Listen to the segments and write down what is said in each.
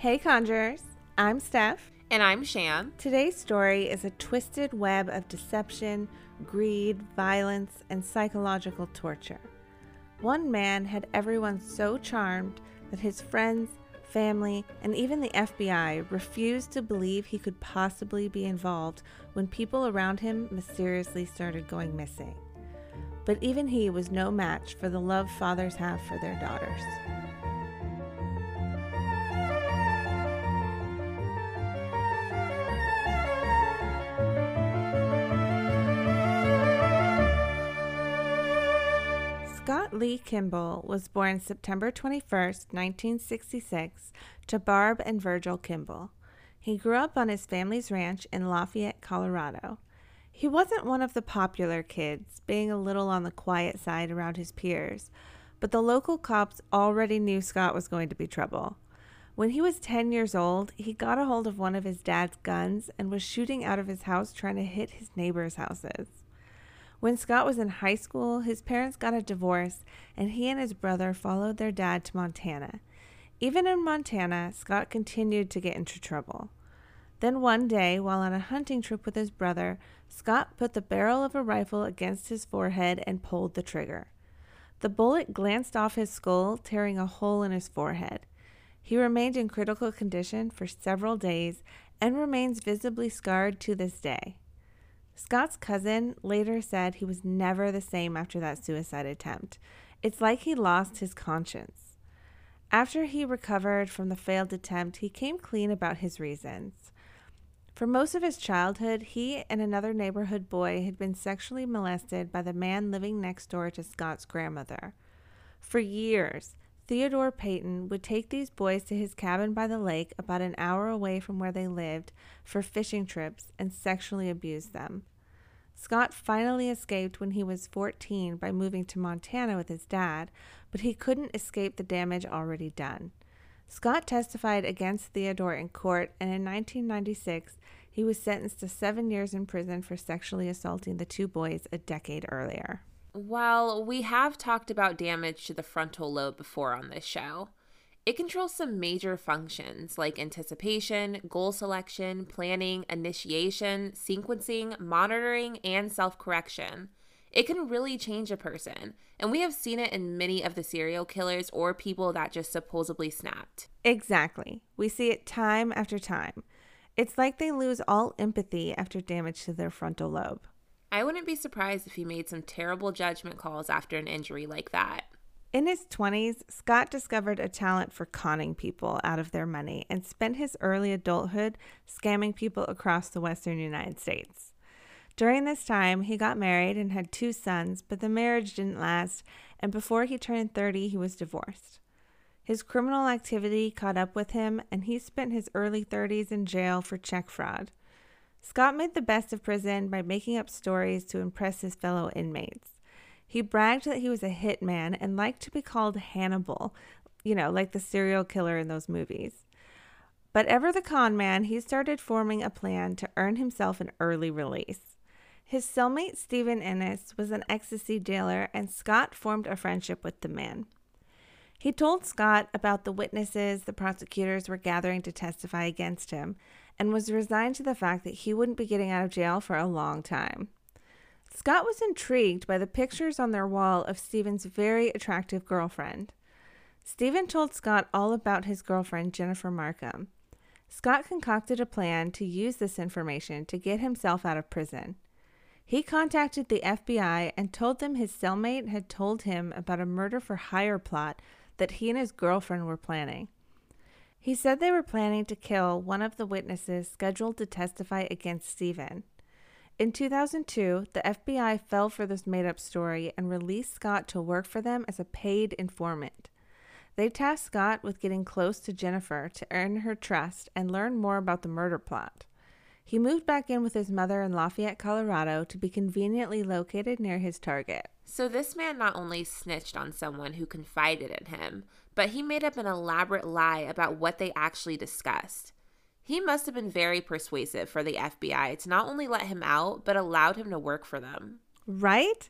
Hey, Conjurers. I'm Steph. And I'm Shan. Today's story is a twisted web of deception, greed, violence, and psychological torture. One man had everyone so charmed that his friends, family, and even the FBI refused to believe he could possibly be involved when people around him mysteriously started going missing. But even he was no match for the love fathers have for their daughters. Lee Kimball was born September 21, 1966, to Barb and Virgil Kimball. He grew up on his family's ranch in Lafayette, Colorado. He wasn't one of the popular kids, being a little on the quiet side around his peers, but the local cops already knew Scott was going to be trouble. When he was 10 years old, he got a hold of one of his dad's guns and was shooting out of his house trying to hit his neighbors' houses. When Scott was in high school, his parents got a divorce and he and his brother followed their dad to Montana. Even in Montana, Scott continued to get into trouble. Then one day, while on a hunting trip with his brother, Scott put the barrel of a rifle against his forehead and pulled the trigger. The bullet glanced off his skull, tearing a hole in his forehead. He remained in critical condition for several days and remains visibly scarred to this day. Scott's cousin later said he was never the same after that suicide attempt. It's like he lost his conscience. After he recovered from the failed attempt, he came clean about his reasons. For most of his childhood, he and another neighborhood boy had been sexually molested by the man living next door to Scott's grandmother. For years, Theodore Payton would take these boys to his cabin by the lake about an hour away from where they lived for fishing trips and sexually abuse them. Scott finally escaped when he was 14 by moving to Montana with his dad, but he couldn't escape the damage already done. Scott testified against Theodore in court, and in 1996, he was sentenced to seven years in prison for sexually assaulting the two boys a decade earlier. While we have talked about damage to the frontal lobe before on this show, it controls some major functions like anticipation, goal selection, planning, initiation, sequencing, monitoring, and self correction. It can really change a person, and we have seen it in many of the serial killers or people that just supposedly snapped. Exactly. We see it time after time. It's like they lose all empathy after damage to their frontal lobe. I wouldn't be surprised if he made some terrible judgment calls after an injury like that. In his 20s, Scott discovered a talent for conning people out of their money and spent his early adulthood scamming people across the western United States. During this time, he got married and had two sons, but the marriage didn't last, and before he turned 30, he was divorced. His criminal activity caught up with him, and he spent his early 30s in jail for check fraud. Scott made the best of prison by making up stories to impress his fellow inmates. He bragged that he was a hitman and liked to be called Hannibal, you know, like the serial killer in those movies. But ever the con man, he started forming a plan to earn himself an early release. His cellmate Stephen Ennis was an ecstasy dealer, and Scott formed a friendship with the man. He told Scott about the witnesses the prosecutors were gathering to testify against him and was resigned to the fact that he wouldn't be getting out of jail for a long time. Scott was intrigued by the pictures on their wall of Stephen's very attractive girlfriend. Stephen told Scott all about his girlfriend, Jennifer Marcum. Scott concocted a plan to use this information to get himself out of prison. He contacted the FBI and told them his cellmate had told him about a murder for hire plot that he and his girlfriend were planning. He said they were planning to kill one of the witnesses scheduled to testify against Stephen. In 2002, the FBI fell for this made up story and released Scott to work for them as a paid informant. They tasked Scott with getting close to Jennifer to earn her trust and learn more about the murder plot. He moved back in with his mother in Lafayette, Colorado to be conveniently located near his target. So, this man not only snitched on someone who confided in him, but he made up an elaborate lie about what they actually discussed. He must have been very persuasive for the FBI to not only let him out, but allowed him to work for them. Right?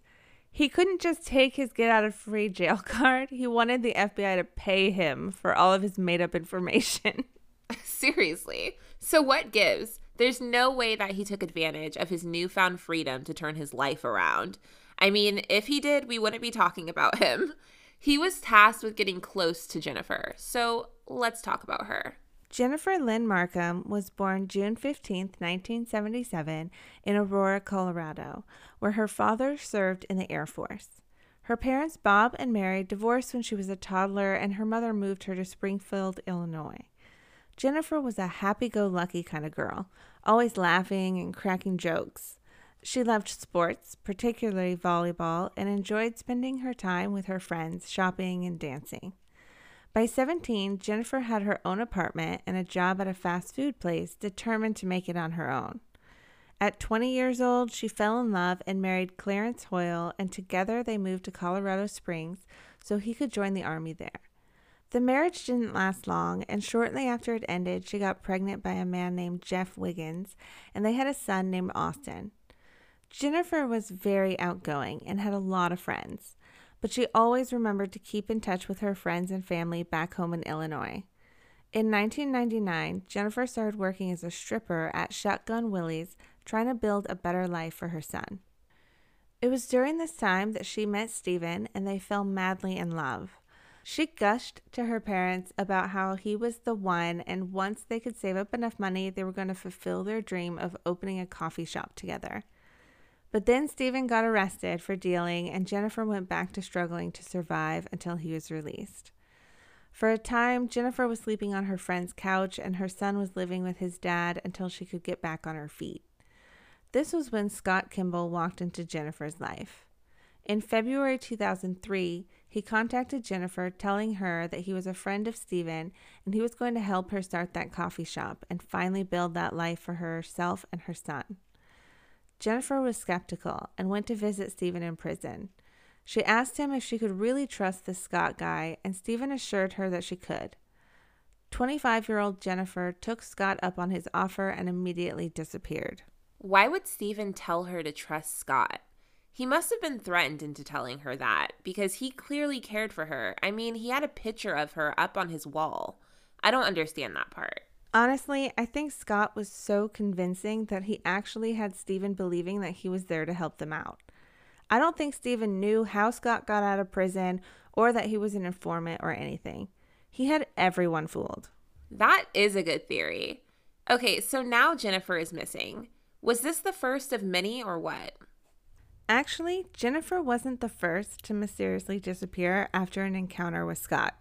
He couldn't just take his get out of free jail card. He wanted the FBI to pay him for all of his made up information. Seriously. So, what gives? There's no way that he took advantage of his newfound freedom to turn his life around. I mean, if he did, we wouldn't be talking about him. He was tasked with getting close to Jennifer. So, let's talk about her. Jennifer Lynn Marcum was born June 15, 1977, in Aurora, Colorado, where her father served in the Air Force. Her parents, Bob and Mary, divorced when she was a toddler, and her mother moved her to Springfield, Illinois. Jennifer was a happy go lucky kind of girl, always laughing and cracking jokes. She loved sports, particularly volleyball, and enjoyed spending her time with her friends, shopping and dancing. By 17, Jennifer had her own apartment and a job at a fast food place, determined to make it on her own. At 20 years old, she fell in love and married Clarence Hoyle, and together they moved to Colorado Springs so he could join the Army there. The marriage didn't last long, and shortly after it ended, she got pregnant by a man named Jeff Wiggins, and they had a son named Austin. Jennifer was very outgoing and had a lot of friends but she always remembered to keep in touch with her friends and family back home in Illinois. In 1999, Jennifer started working as a stripper at Shotgun Willie's, trying to build a better life for her son. It was during this time that she met Stephen and they fell madly in love. She gushed to her parents about how he was the one, and once they could save up enough money, they were going to fulfill their dream of opening a coffee shop together. But then Stephen got arrested for dealing, and Jennifer went back to struggling to survive until he was released. For a time, Jennifer was sleeping on her friend's couch, and her son was living with his dad until she could get back on her feet. This was when Scott Kimball walked into Jennifer's life. In February 2003, he contacted Jennifer telling her that he was a friend of Stephen and he was going to help her start that coffee shop and finally build that life for herself and her son. Jennifer was skeptical and went to visit Stephen in prison. She asked him if she could really trust this Scott guy, and Stephen assured her that she could. 25 year old Jennifer took Scott up on his offer and immediately disappeared. Why would Stephen tell her to trust Scott? He must have been threatened into telling her that because he clearly cared for her. I mean, he had a picture of her up on his wall. I don't understand that part. Honestly, I think Scott was so convincing that he actually had Stephen believing that he was there to help them out. I don't think Stephen knew how Scott got out of prison or that he was an informant or anything. He had everyone fooled. That is a good theory. Okay, so now Jennifer is missing. Was this the first of many or what? Actually, Jennifer wasn't the first to mysteriously disappear after an encounter with Scott.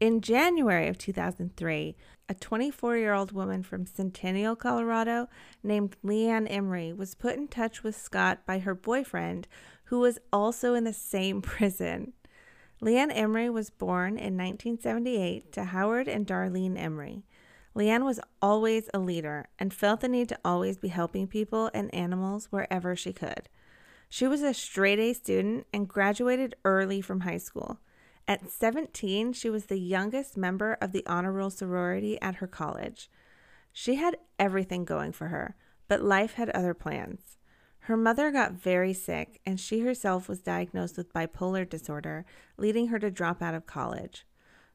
In January of 2003, a 24 year old woman from Centennial, Colorado, named Leanne Emry, was put in touch with Scott by her boyfriend, who was also in the same prison. Leanne Emry was born in 1978 to Howard and Darlene Emry. Leanne was always a leader and felt the need to always be helping people and animals wherever she could. She was a straight A student and graduated early from high school. At 17, she was the youngest member of the honor roll sorority at her college. She had everything going for her, but life had other plans. Her mother got very sick, and she herself was diagnosed with bipolar disorder, leading her to drop out of college.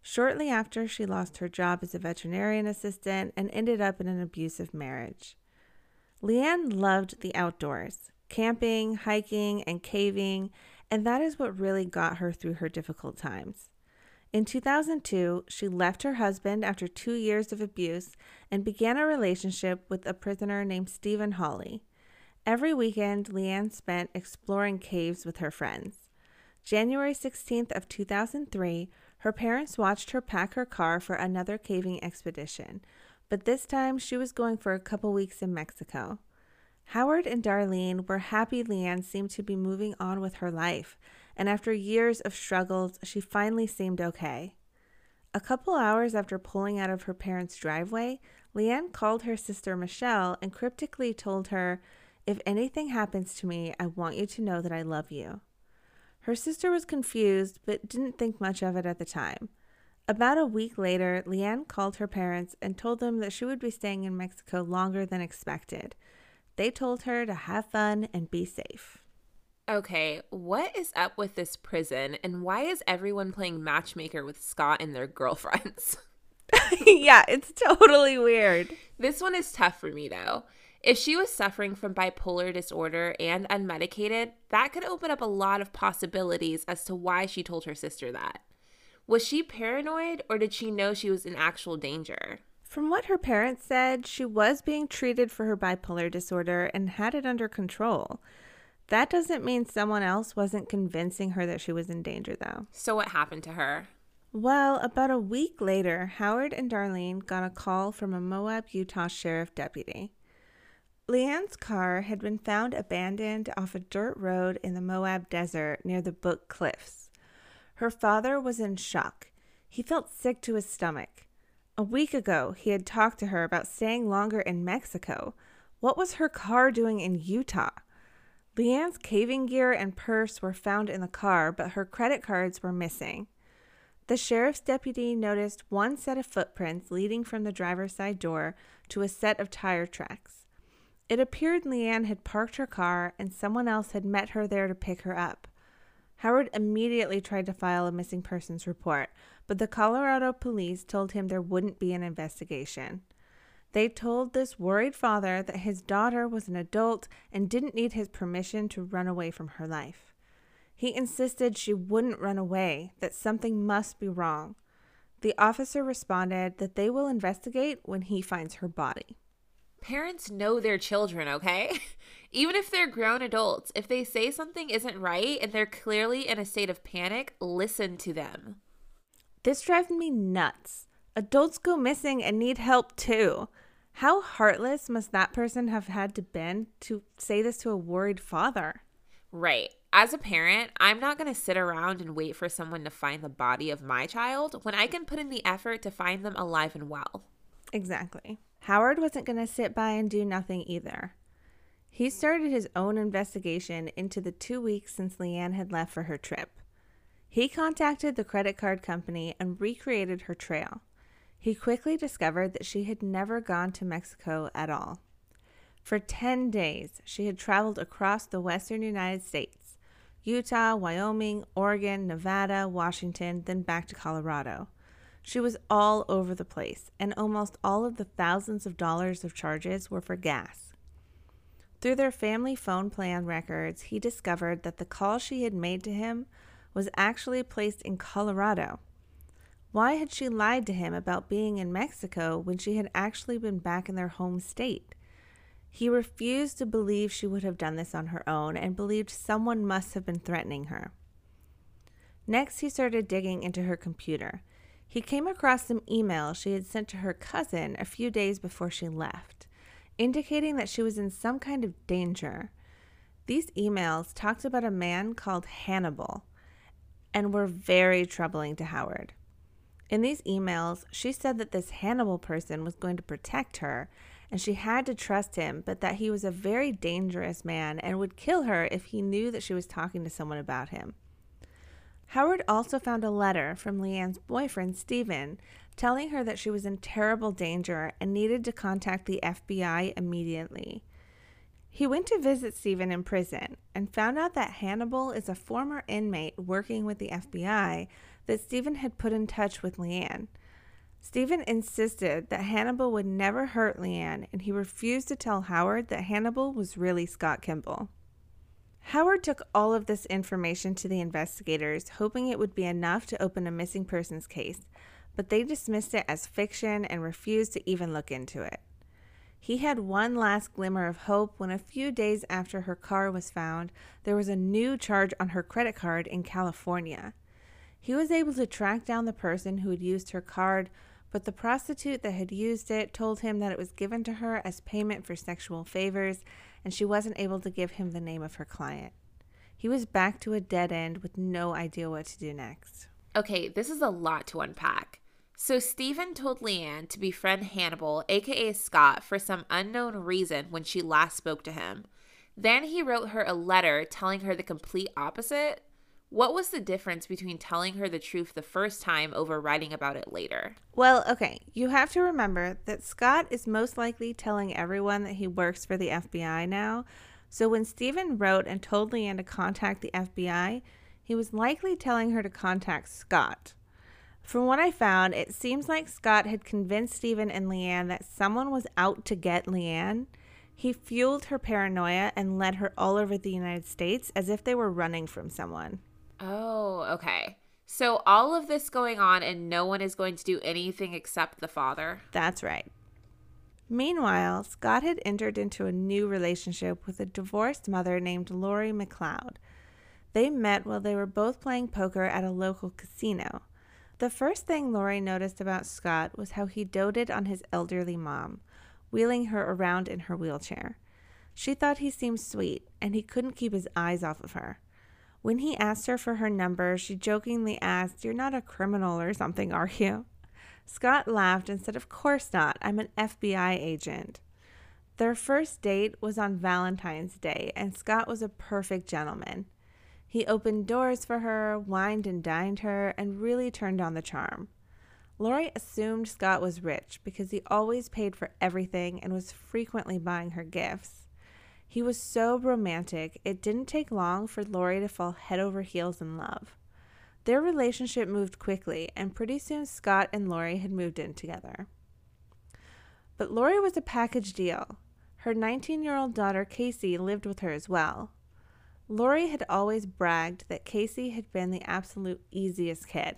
Shortly after, she lost her job as a veterinarian assistant and ended up in an abusive marriage. Leanne loved the outdoors camping, hiking, and caving, and that is what really got her through her difficult times. In 2002, she left her husband after two years of abuse and began a relationship with a prisoner named Stephen Hawley. Every weekend, Leanne spent exploring caves with her friends. January 16th of 2003, her parents watched her pack her car for another caving expedition, but this time she was going for a couple weeks in Mexico. Howard and Darlene were happy Leanne seemed to be moving on with her life, and after years of struggles, she finally seemed okay. A couple hours after pulling out of her parents' driveway, Leanne called her sister Michelle and cryptically told her, If anything happens to me, I want you to know that I love you. Her sister was confused, but didn't think much of it at the time. About a week later, Leanne called her parents and told them that she would be staying in Mexico longer than expected. They told her to have fun and be safe. Okay, what is up with this prison and why is everyone playing matchmaker with Scott and their girlfriends? yeah, it's totally weird. This one is tough for me though. If she was suffering from bipolar disorder and unmedicated, that could open up a lot of possibilities as to why she told her sister that. Was she paranoid or did she know she was in actual danger? From what her parents said, she was being treated for her bipolar disorder and had it under control. That doesn't mean someone else wasn't convincing her that she was in danger, though. So, what happened to her? Well, about a week later, Howard and Darlene got a call from a Moab, Utah sheriff deputy. Leanne's car had been found abandoned off a dirt road in the Moab desert near the Book Cliffs. Her father was in shock. He felt sick to his stomach. A week ago, he had talked to her about staying longer in Mexico. What was her car doing in Utah? Leanne's caving gear and purse were found in the car, but her credit cards were missing. The sheriff's deputy noticed one set of footprints leading from the driver's side door to a set of tire tracks. It appeared Leanne had parked her car and someone else had met her there to pick her up. Howard immediately tried to file a missing persons report, but the Colorado police told him there wouldn't be an investigation. They told this worried father that his daughter was an adult and didn't need his permission to run away from her life. He insisted she wouldn't run away, that something must be wrong. The officer responded that they will investigate when he finds her body. Parents know their children, okay? Even if they're grown adults, if they say something isn't right and they're clearly in a state of panic, listen to them. This drives me nuts. Adults go missing and need help too. How heartless must that person have had to been to say this to a worried father? Right. As a parent, I'm not going to sit around and wait for someone to find the body of my child when I can put in the effort to find them alive and well. Exactly. Howard wasn't going to sit by and do nothing either. He started his own investigation into the two weeks since Leanne had left for her trip. He contacted the credit card company and recreated her trail. He quickly discovered that she had never gone to Mexico at all. For 10 days, she had traveled across the western United States Utah, Wyoming, Oregon, Nevada, Washington, then back to Colorado. She was all over the place, and almost all of the thousands of dollars of charges were for gas. Through their family phone plan records, he discovered that the call she had made to him was actually placed in Colorado. Why had she lied to him about being in Mexico when she had actually been back in their home state? He refused to believe she would have done this on her own and believed someone must have been threatening her. Next, he started digging into her computer. He came across some emails she had sent to her cousin a few days before she left, indicating that she was in some kind of danger. These emails talked about a man called Hannibal and were very troubling to Howard. In these emails, she said that this Hannibal person was going to protect her and she had to trust him, but that he was a very dangerous man and would kill her if he knew that she was talking to someone about him. Howard also found a letter from Leanne's boyfriend, Stephen, telling her that she was in terrible danger and needed to contact the FBI immediately. He went to visit Stephen in prison and found out that Hannibal is a former inmate working with the FBI that Stephen had put in touch with Leanne. Stephen insisted that Hannibal would never hurt Leanne, and he refused to tell Howard that Hannibal was really Scott Kimball. Howard took all of this information to the investigators, hoping it would be enough to open a missing persons case, but they dismissed it as fiction and refused to even look into it. He had one last glimmer of hope when a few days after her car was found, there was a new charge on her credit card in California. He was able to track down the person who had used her card, but the prostitute that had used it told him that it was given to her as payment for sexual favors and she wasn't able to give him the name of her client. He was back to a dead end with no idea what to do next. Okay, this is a lot to unpack. So, Stephen told Leanne to befriend Hannibal, aka Scott, for some unknown reason when she last spoke to him. Then he wrote her a letter telling her the complete opposite. What was the difference between telling her the truth the first time over writing about it later? Well, okay, you have to remember that Scott is most likely telling everyone that he works for the FBI now. So when Stephen wrote and told Leanne to contact the FBI, he was likely telling her to contact Scott. From what I found, it seems like Scott had convinced Stephen and Leanne that someone was out to get Leanne. He fueled her paranoia and led her all over the United States as if they were running from someone. Oh, okay. So all of this going on and no one is going to do anything except the father. That's right. Meanwhile, Scott had entered into a new relationship with a divorced mother named Lori McLeod. They met while they were both playing poker at a local casino. The first thing Lori noticed about Scott was how he doted on his elderly mom, wheeling her around in her wheelchair. She thought he seemed sweet, and he couldn't keep his eyes off of her. When he asked her for her number, she jokingly asked, You're not a criminal or something, are you? Scott laughed and said, Of course not. I'm an FBI agent. Their first date was on Valentine's Day, and Scott was a perfect gentleman. He opened doors for her, wined and dined her, and really turned on the charm. Lori assumed Scott was rich because he always paid for everything and was frequently buying her gifts. He was so romantic, it didn't take long for Lori to fall head over heels in love. Their relationship moved quickly, and pretty soon Scott and Lori had moved in together. But Lori was a package deal. Her 19 year old daughter Casey lived with her as well. Lori had always bragged that Casey had been the absolute easiest kid.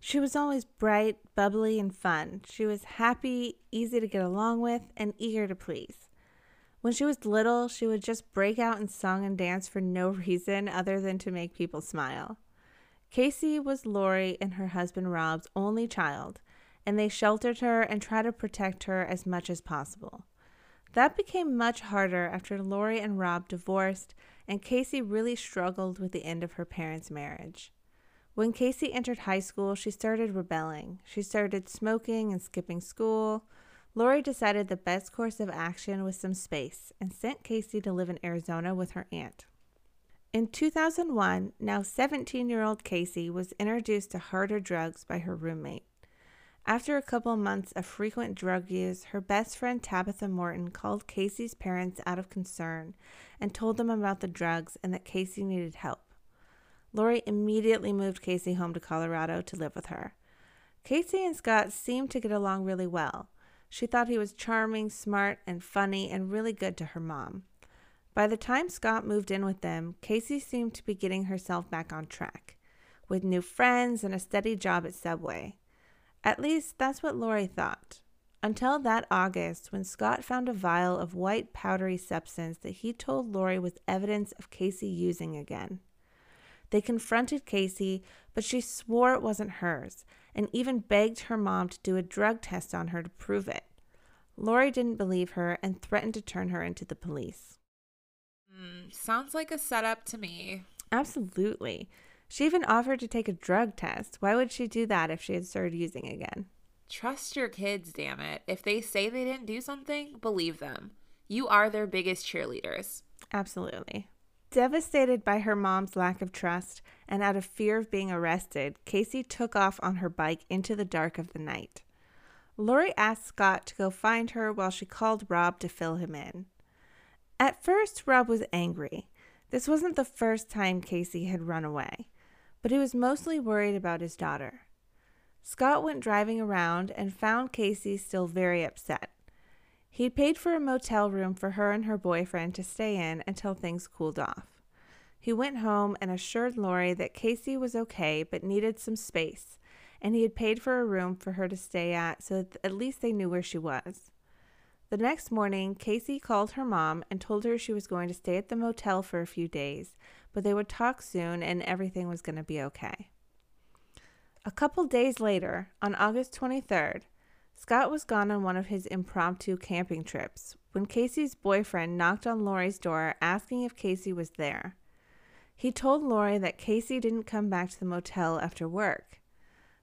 She was always bright, bubbly, and fun. She was happy, easy to get along with, and eager to please. When she was little, she would just break out in song and dance for no reason other than to make people smile. Casey was Lori and her husband Rob's only child, and they sheltered her and tried to protect her as much as possible. That became much harder after Lori and Rob divorced, and Casey really struggled with the end of her parents' marriage. When Casey entered high school, she started rebelling. She started smoking and skipping school. Lori decided the best course of action was some space and sent Casey to live in Arizona with her aunt. In 2001, now 17 year old Casey was introduced to harder drugs by her roommate. After a couple months of frequent drug use, her best friend Tabitha Morton called Casey's parents out of concern and told them about the drugs and that Casey needed help. Lori immediately moved Casey home to Colorado to live with her. Casey and Scott seemed to get along really well. She thought he was charming, smart, and funny, and really good to her mom. By the time Scott moved in with them, Casey seemed to be getting herself back on track, with new friends and a steady job at Subway. At least that's what Lori thought. Until that August, when Scott found a vial of white powdery substance that he told Lori was evidence of Casey using again. They confronted Casey, but she swore it wasn't hers and even begged her mom to do a drug test on her to prove it. Lori didn't believe her and threatened to turn her into the police. Mm, sounds like a setup to me. Absolutely. She even offered to take a drug test. Why would she do that if she had started using again? Trust your kids, damn it. If they say they didn't do something, believe them. You are their biggest cheerleaders. Absolutely. Devastated by her mom's lack of trust and out of fear of being arrested, Casey took off on her bike into the dark of the night. Lori asked Scott to go find her while she called Rob to fill him in. At first, Rob was angry. This wasn't the first time Casey had run away, but he was mostly worried about his daughter. Scott went driving around and found Casey still very upset. He paid for a motel room for her and her boyfriend to stay in until things cooled off. He went home and assured Lori that Casey was okay but needed some space, and he had paid for a room for her to stay at so that at least they knew where she was. The next morning, Casey called her mom and told her she was going to stay at the motel for a few days, but they would talk soon and everything was going to be okay. A couple days later, on August 23rd, Scott was gone on one of his impromptu camping trips when Casey's boyfriend knocked on Lori's door asking if Casey was there. He told Lori that Casey didn't come back to the motel after work.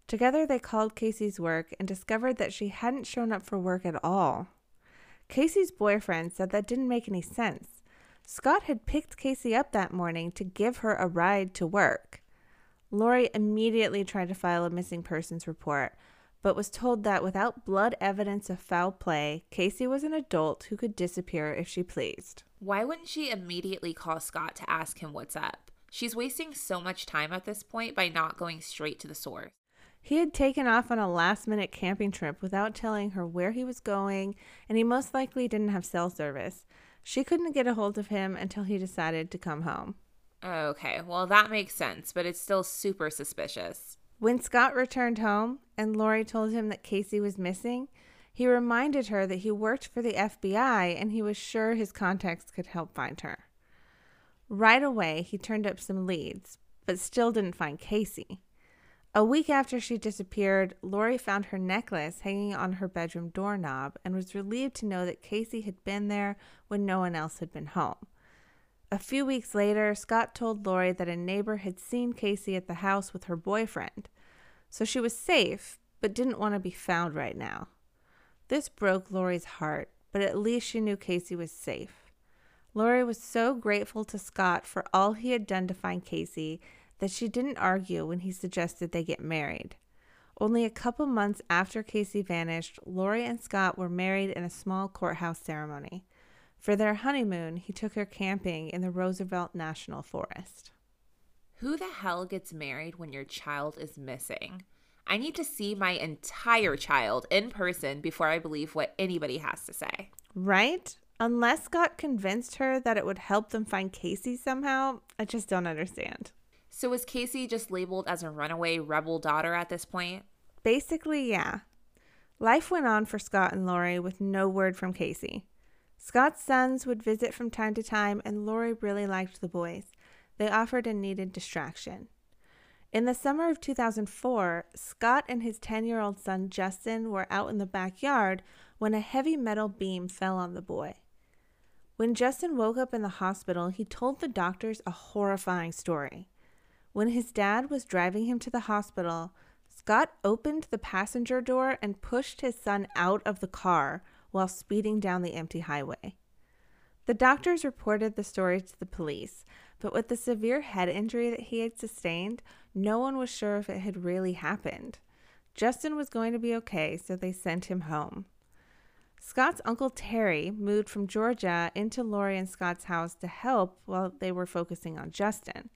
Together, they called Casey's work and discovered that she hadn't shown up for work at all. Casey's boyfriend said that didn't make any sense. Scott had picked Casey up that morning to give her a ride to work. Lori immediately tried to file a missing persons report, but was told that without blood evidence of foul play, Casey was an adult who could disappear if she pleased. Why wouldn't she immediately call Scott to ask him what's up? She's wasting so much time at this point by not going straight to the source. He had taken off on a last minute camping trip without telling her where he was going, and he most likely didn't have cell service. She couldn't get a hold of him until he decided to come home. Okay, well, that makes sense, but it's still super suspicious. When Scott returned home and Lori told him that Casey was missing, he reminded her that he worked for the FBI and he was sure his contacts could help find her. Right away, he turned up some leads, but still didn't find Casey. A week after she disappeared, Lori found her necklace hanging on her bedroom doorknob and was relieved to know that Casey had been there when no one else had been home. A few weeks later, Scott told Lori that a neighbor had seen Casey at the house with her boyfriend, so she was safe but didn't want to be found right now. This broke Lori's heart, but at least she knew Casey was safe. Lori was so grateful to Scott for all he had done to find Casey that she didn't argue when he suggested they get married. Only a couple months after Casey vanished, Lori and Scott were married in a small courthouse ceremony. For their honeymoon, he took her camping in the Roosevelt National Forest. Who the hell gets married when your child is missing? I need to see my entire child in person before I believe what anybody has to say. Right? Unless Scott convinced her that it would help them find Casey somehow, I just don't understand. So was Casey just labeled as a runaway rebel daughter at this point? Basically, yeah. Life went on for Scott and Lori with no word from Casey. Scott's sons would visit from time to time, and Lori really liked the boys. They offered a needed distraction. In the summer of 2004, Scott and his 10 year old son Justin were out in the backyard when a heavy metal beam fell on the boy. When Justin woke up in the hospital, he told the doctors a horrifying story. When his dad was driving him to the hospital, Scott opened the passenger door and pushed his son out of the car while speeding down the empty highway. The doctors reported the story to the police, but with the severe head injury that he had sustained, no one was sure if it had really happened. Justin was going to be okay, so they sent him home. Scott's uncle Terry moved from Georgia into Lori and Scott's house to help while they were focusing on Justin.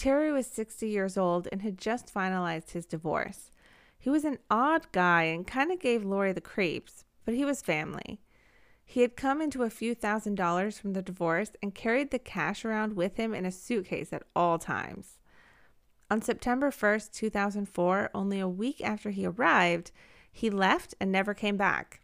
Terry was 60 years old and had just finalized his divorce. He was an odd guy and kind of gave Lori the creeps, but he was family. He had come into a few thousand dollars from the divorce and carried the cash around with him in a suitcase at all times. On September 1st, 2004, only a week after he arrived, he left and never came back.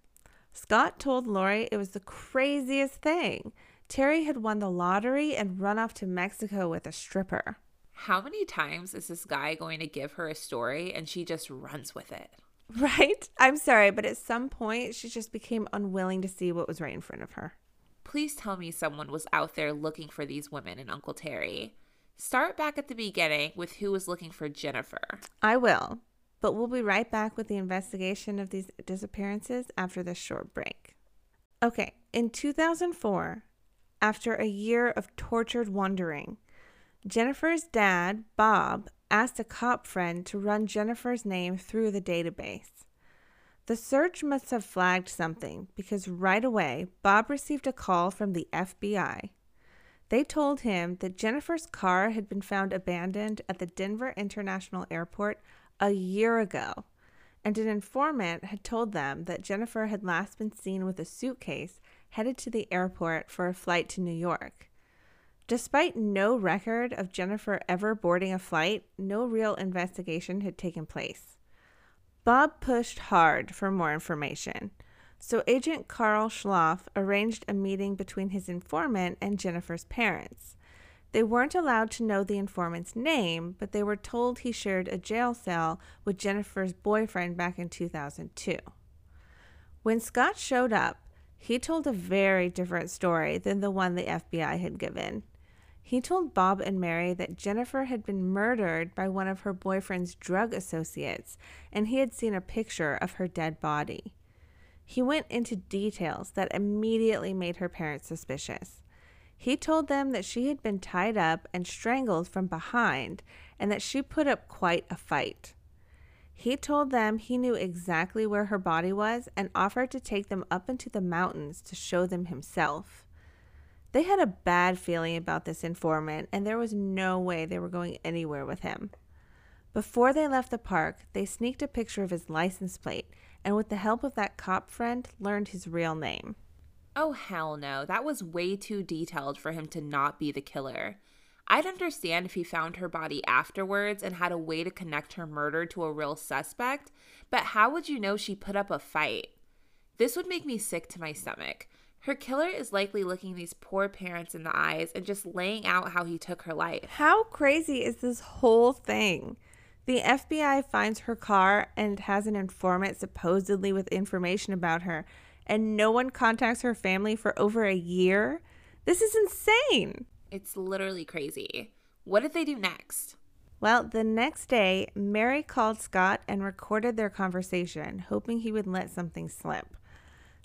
Scott told Lori it was the craziest thing. Terry had won the lottery and run off to Mexico with a stripper. How many times is this guy going to give her a story and she just runs with it? Right? I'm sorry, but at some point she just became unwilling to see what was right in front of her. Please tell me someone was out there looking for these women and Uncle Terry. Start back at the beginning with who was looking for Jennifer. I will. But we'll be right back with the investigation of these disappearances after this short break. Okay, in 2004, after a year of tortured wandering, Jennifer's dad, Bob, asked a cop friend to run Jennifer's name through the database. The search must have flagged something because right away Bob received a call from the FBI. They told him that Jennifer's car had been found abandoned at the Denver International Airport a year ago, and an informant had told them that Jennifer had last been seen with a suitcase headed to the airport for a flight to New York. Despite no record of Jennifer ever boarding a flight, no real investigation had taken place. Bob pushed hard for more information, so Agent Carl Schlaf arranged a meeting between his informant and Jennifer's parents. They weren't allowed to know the informant's name, but they were told he shared a jail cell with Jennifer's boyfriend back in 2002. When Scott showed up, he told a very different story than the one the FBI had given. He told Bob and Mary that Jennifer had been murdered by one of her boyfriend's drug associates, and he had seen a picture of her dead body. He went into details that immediately made her parents suspicious. He told them that she had been tied up and strangled from behind and that she put up quite a fight. He told them he knew exactly where her body was and offered to take them up into the mountains to show them himself. They had a bad feeling about this informant, and there was no way they were going anywhere with him. Before they left the park, they sneaked a picture of his license plate and, with the help of that cop friend, learned his real name. Oh, hell no. That was way too detailed for him to not be the killer. I'd understand if he found her body afterwards and had a way to connect her murder to a real suspect, but how would you know she put up a fight? This would make me sick to my stomach. Her killer is likely looking these poor parents in the eyes and just laying out how he took her life. How crazy is this whole thing? The FBI finds her car and has an informant supposedly with information about her, and no one contacts her family for over a year? This is insane. It's literally crazy. What did they do next? Well, the next day, Mary called Scott and recorded their conversation, hoping he would let something slip.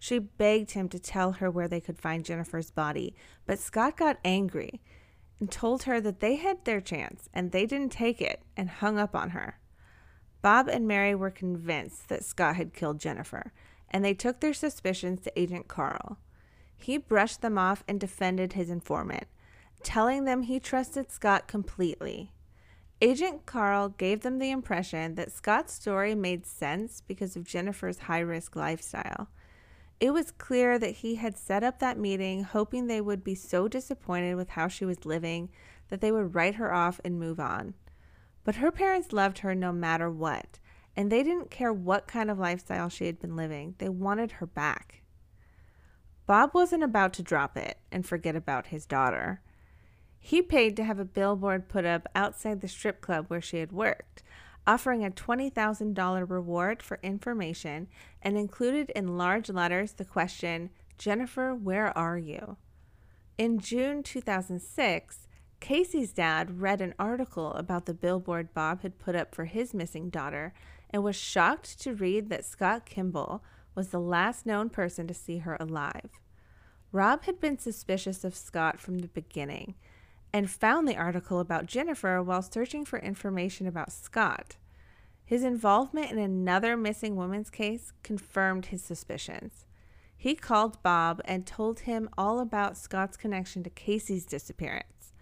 She begged him to tell her where they could find Jennifer's body, but Scott got angry and told her that they had their chance and they didn't take it and hung up on her. Bob and Mary were convinced that Scott had killed Jennifer, and they took their suspicions to Agent Carl. He brushed them off and defended his informant, telling them he trusted Scott completely. Agent Carl gave them the impression that Scott's story made sense because of Jennifer's high risk lifestyle. It was clear that he had set up that meeting hoping they would be so disappointed with how she was living that they would write her off and move on. But her parents loved her no matter what, and they didn't care what kind of lifestyle she had been living. They wanted her back. Bob wasn't about to drop it and forget about his daughter. He paid to have a billboard put up outside the strip club where she had worked, offering a $20,000 reward for information and included in large letters the question, Jennifer, where are you? In June 2006, Casey's dad read an article about the billboard Bob had put up for his missing daughter and was shocked to read that Scott Kimball was the last known person to see her alive. Rob had been suspicious of Scott from the beginning and found the article about Jennifer while searching for information about Scott. His involvement in another missing woman's case confirmed his suspicions. He called Bob and told him all about Scott's connection to Casey's disappearance.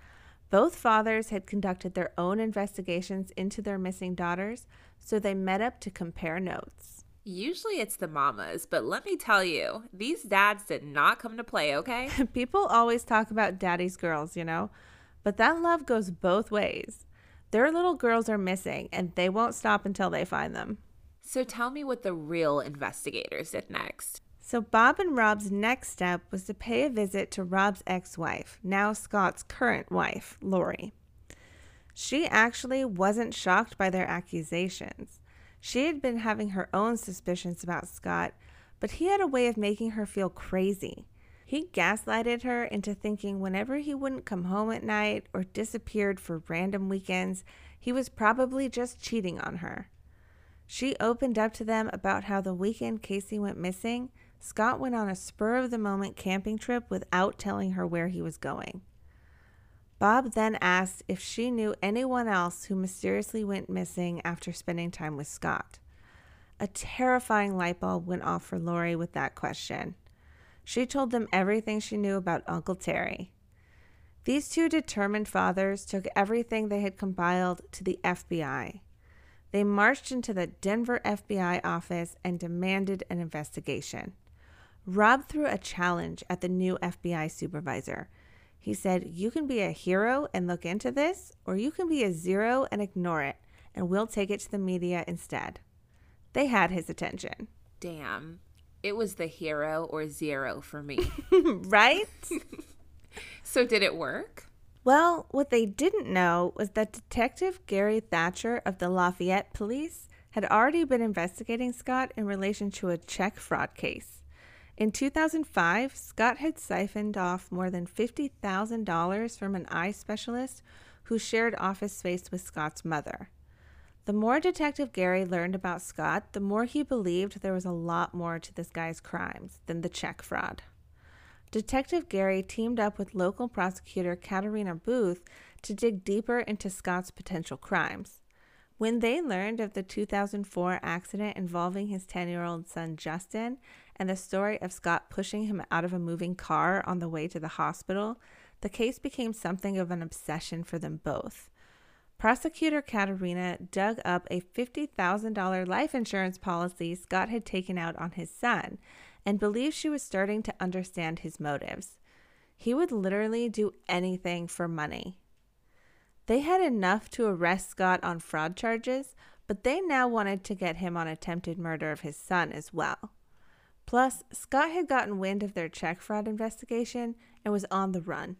Both fathers had conducted their own investigations into their missing daughters, so they met up to compare notes. Usually it's the mamas, but let me tell you, these dads did not come to play, okay? People always talk about daddy's girls, you know? But that love goes both ways. Their little girls are missing, and they won't stop until they find them. So tell me what the real investigators did next. So, Bob and Rob's next step was to pay a visit to Rob's ex wife, now Scott's current wife, Lori. She actually wasn't shocked by their accusations. She had been having her own suspicions about Scott, but he had a way of making her feel crazy. He gaslighted her into thinking whenever he wouldn't come home at night or disappeared for random weekends, he was probably just cheating on her. She opened up to them about how the weekend Casey went missing, Scott went on a spur of the moment camping trip without telling her where he was going. Bob then asked if she knew anyone else who mysteriously went missing after spending time with Scott. A terrifying light bulb went off for Lori with that question. She told them everything she knew about Uncle Terry. These two determined fathers took everything they had compiled to the FBI. They marched into the Denver FBI office and demanded an investigation. Rob threw a challenge at the new FBI supervisor. He said, You can be a hero and look into this, or you can be a zero and ignore it, and we'll take it to the media instead. They had his attention. Damn it was the hero or zero for me. right? so, did it work? Well, what they didn't know was that Detective Gary Thatcher of the Lafayette Police had already been investigating Scott in relation to a check fraud case. In 2005, Scott had siphoned off more than $50,000 from an eye specialist who shared office space with Scott's mother. The more Detective Gary learned about Scott, the more he believed there was a lot more to this guy's crimes than the check fraud. Detective Gary teamed up with local prosecutor Katharina Booth to dig deeper into Scott's potential crimes. When they learned of the 2004 accident involving his 10 year old son Justin and the story of Scott pushing him out of a moving car on the way to the hospital, the case became something of an obsession for them both. Prosecutor Katharina dug up a $50,000 life insurance policy Scott had taken out on his son and believed she was starting to understand his motives. He would literally do anything for money. They had enough to arrest Scott on fraud charges, but they now wanted to get him on attempted murder of his son as well. Plus, Scott had gotten wind of their check fraud investigation and was on the run.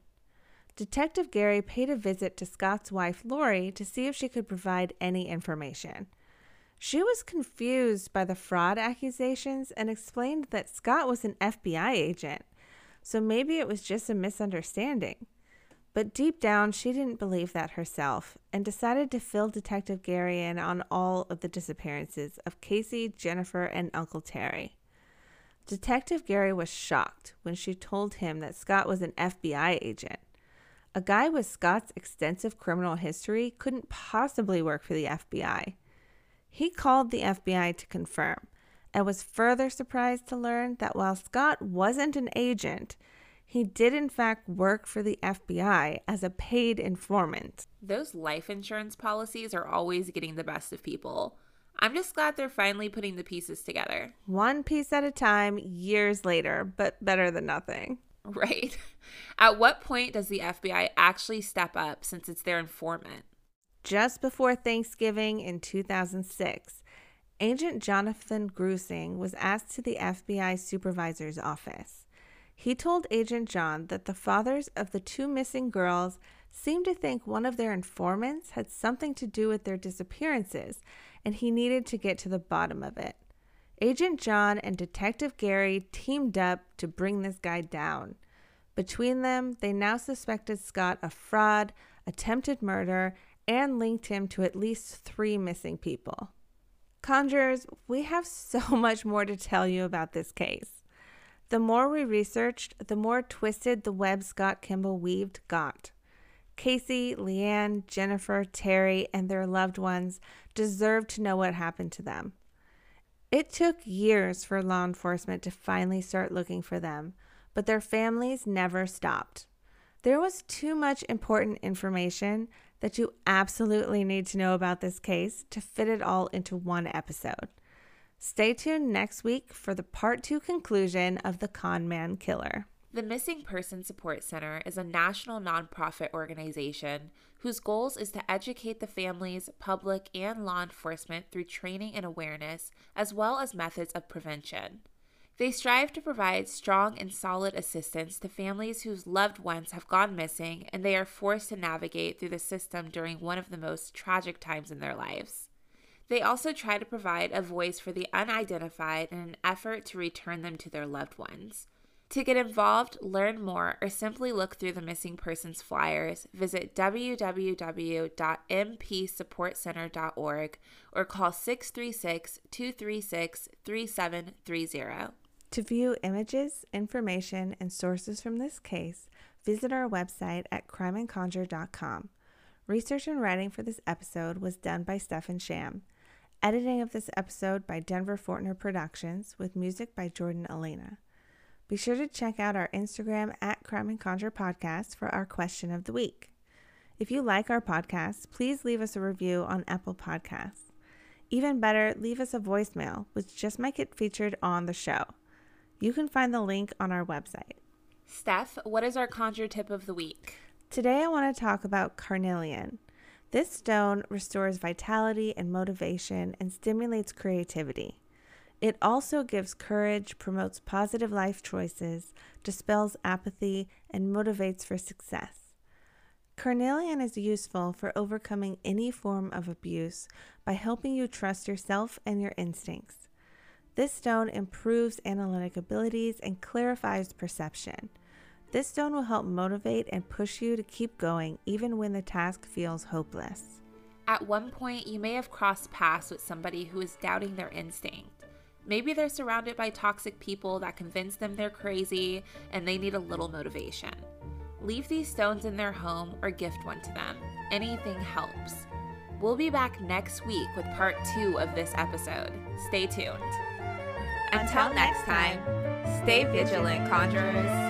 Detective Gary paid a visit to Scott's wife, Lori, to see if she could provide any information. She was confused by the fraud accusations and explained that Scott was an FBI agent, so maybe it was just a misunderstanding. But deep down, she didn't believe that herself and decided to fill Detective Gary in on all of the disappearances of Kaysi, Jennifer, and Uncle Terry. Detective Gary was shocked when she told him that Scott was an FBI agent. A guy with Scott's extensive criminal history couldn't possibly work for the FBI. He called the FBI to confirm and was further surprised to learn that while Scott wasn't an agent, he did in fact work for the FBI as a paid informant. Those life insurance policies are always getting the best of people. I'm just glad they're finally putting the pieces together. One piece at a time, years later, but better than nothing. Right. At what point does the FBI actually step up since it's their informant? Just before Thanksgiving in 2006, Agent Jonathan Grusing was asked to the FBI supervisor's office. He told Agent John that the fathers of the two missing girls seemed to think one of their informants had something to do with their disappearances and he needed to get to the bottom of it. Agent John and Detective Gary teamed up to bring this guy down. Between them, they now suspected Scott of fraud, attempted murder, and linked him to at least three missing people. Conjurers, we have so much more to tell you about this case. The more we researched, the more twisted the web Scott Kimball weaved got. Kaysi, LeAnn, Jennifer, Terry, and their loved ones deserve to know what happened to them. It took years for law enforcement to finally start looking for them, but their families never stopped. There was too much important information that you absolutely need to know about this case to fit it all into one episode. Stay tuned next week for the part two conclusion of the Con Man Killer. The Missing Person Support Center is a national nonprofit organization whose goals is to educate the families, public, and law enforcement through training and awareness, as well as methods of prevention. They strive to provide strong and solid assistance to families whose loved ones have gone missing and they are forced to navigate through the system during one of the most tragic times in their lives. They also try to provide a voice for the unidentified in an effort to return them to their loved ones. To get involved, learn more, or simply look through the missing persons flyers, visit www.mpsupportcenter.org or call 636 236 3730. To view images, information, and sources from this case, visit our website at crimeandconjure.com. Research and writing for this episode was done by Stefan Sham. Editing of this episode by Denver Fortner Productions with music by Jordan Elena. Be sure to check out our Instagram at Crime and Conjure Podcast for our question of the week. If you like our podcast, please leave us a review on Apple Podcasts. Even better, leave us a voicemail, which just might get featured on the show. You can find the link on our website. Steph, what is our conjure tip of the week? Today I want to talk about carnelian. This stone restores vitality and motivation and stimulates creativity. It also gives courage, promotes positive life choices, dispels apathy, and motivates for success. Carnelian is useful for overcoming any form of abuse by helping you trust yourself and your instincts. This stone improves analytic abilities and clarifies perception. This stone will help motivate and push you to keep going even when the task feels hopeless. At one point, you may have crossed paths with somebody who is doubting their instinct. Maybe they're surrounded by toxic people that convince them they're crazy and they need a little motivation. Leave these stones in their home or gift one to them. Anything helps. We'll be back next week with part two of this episode. Stay tuned. Until next time, stay vigilant, conjurers.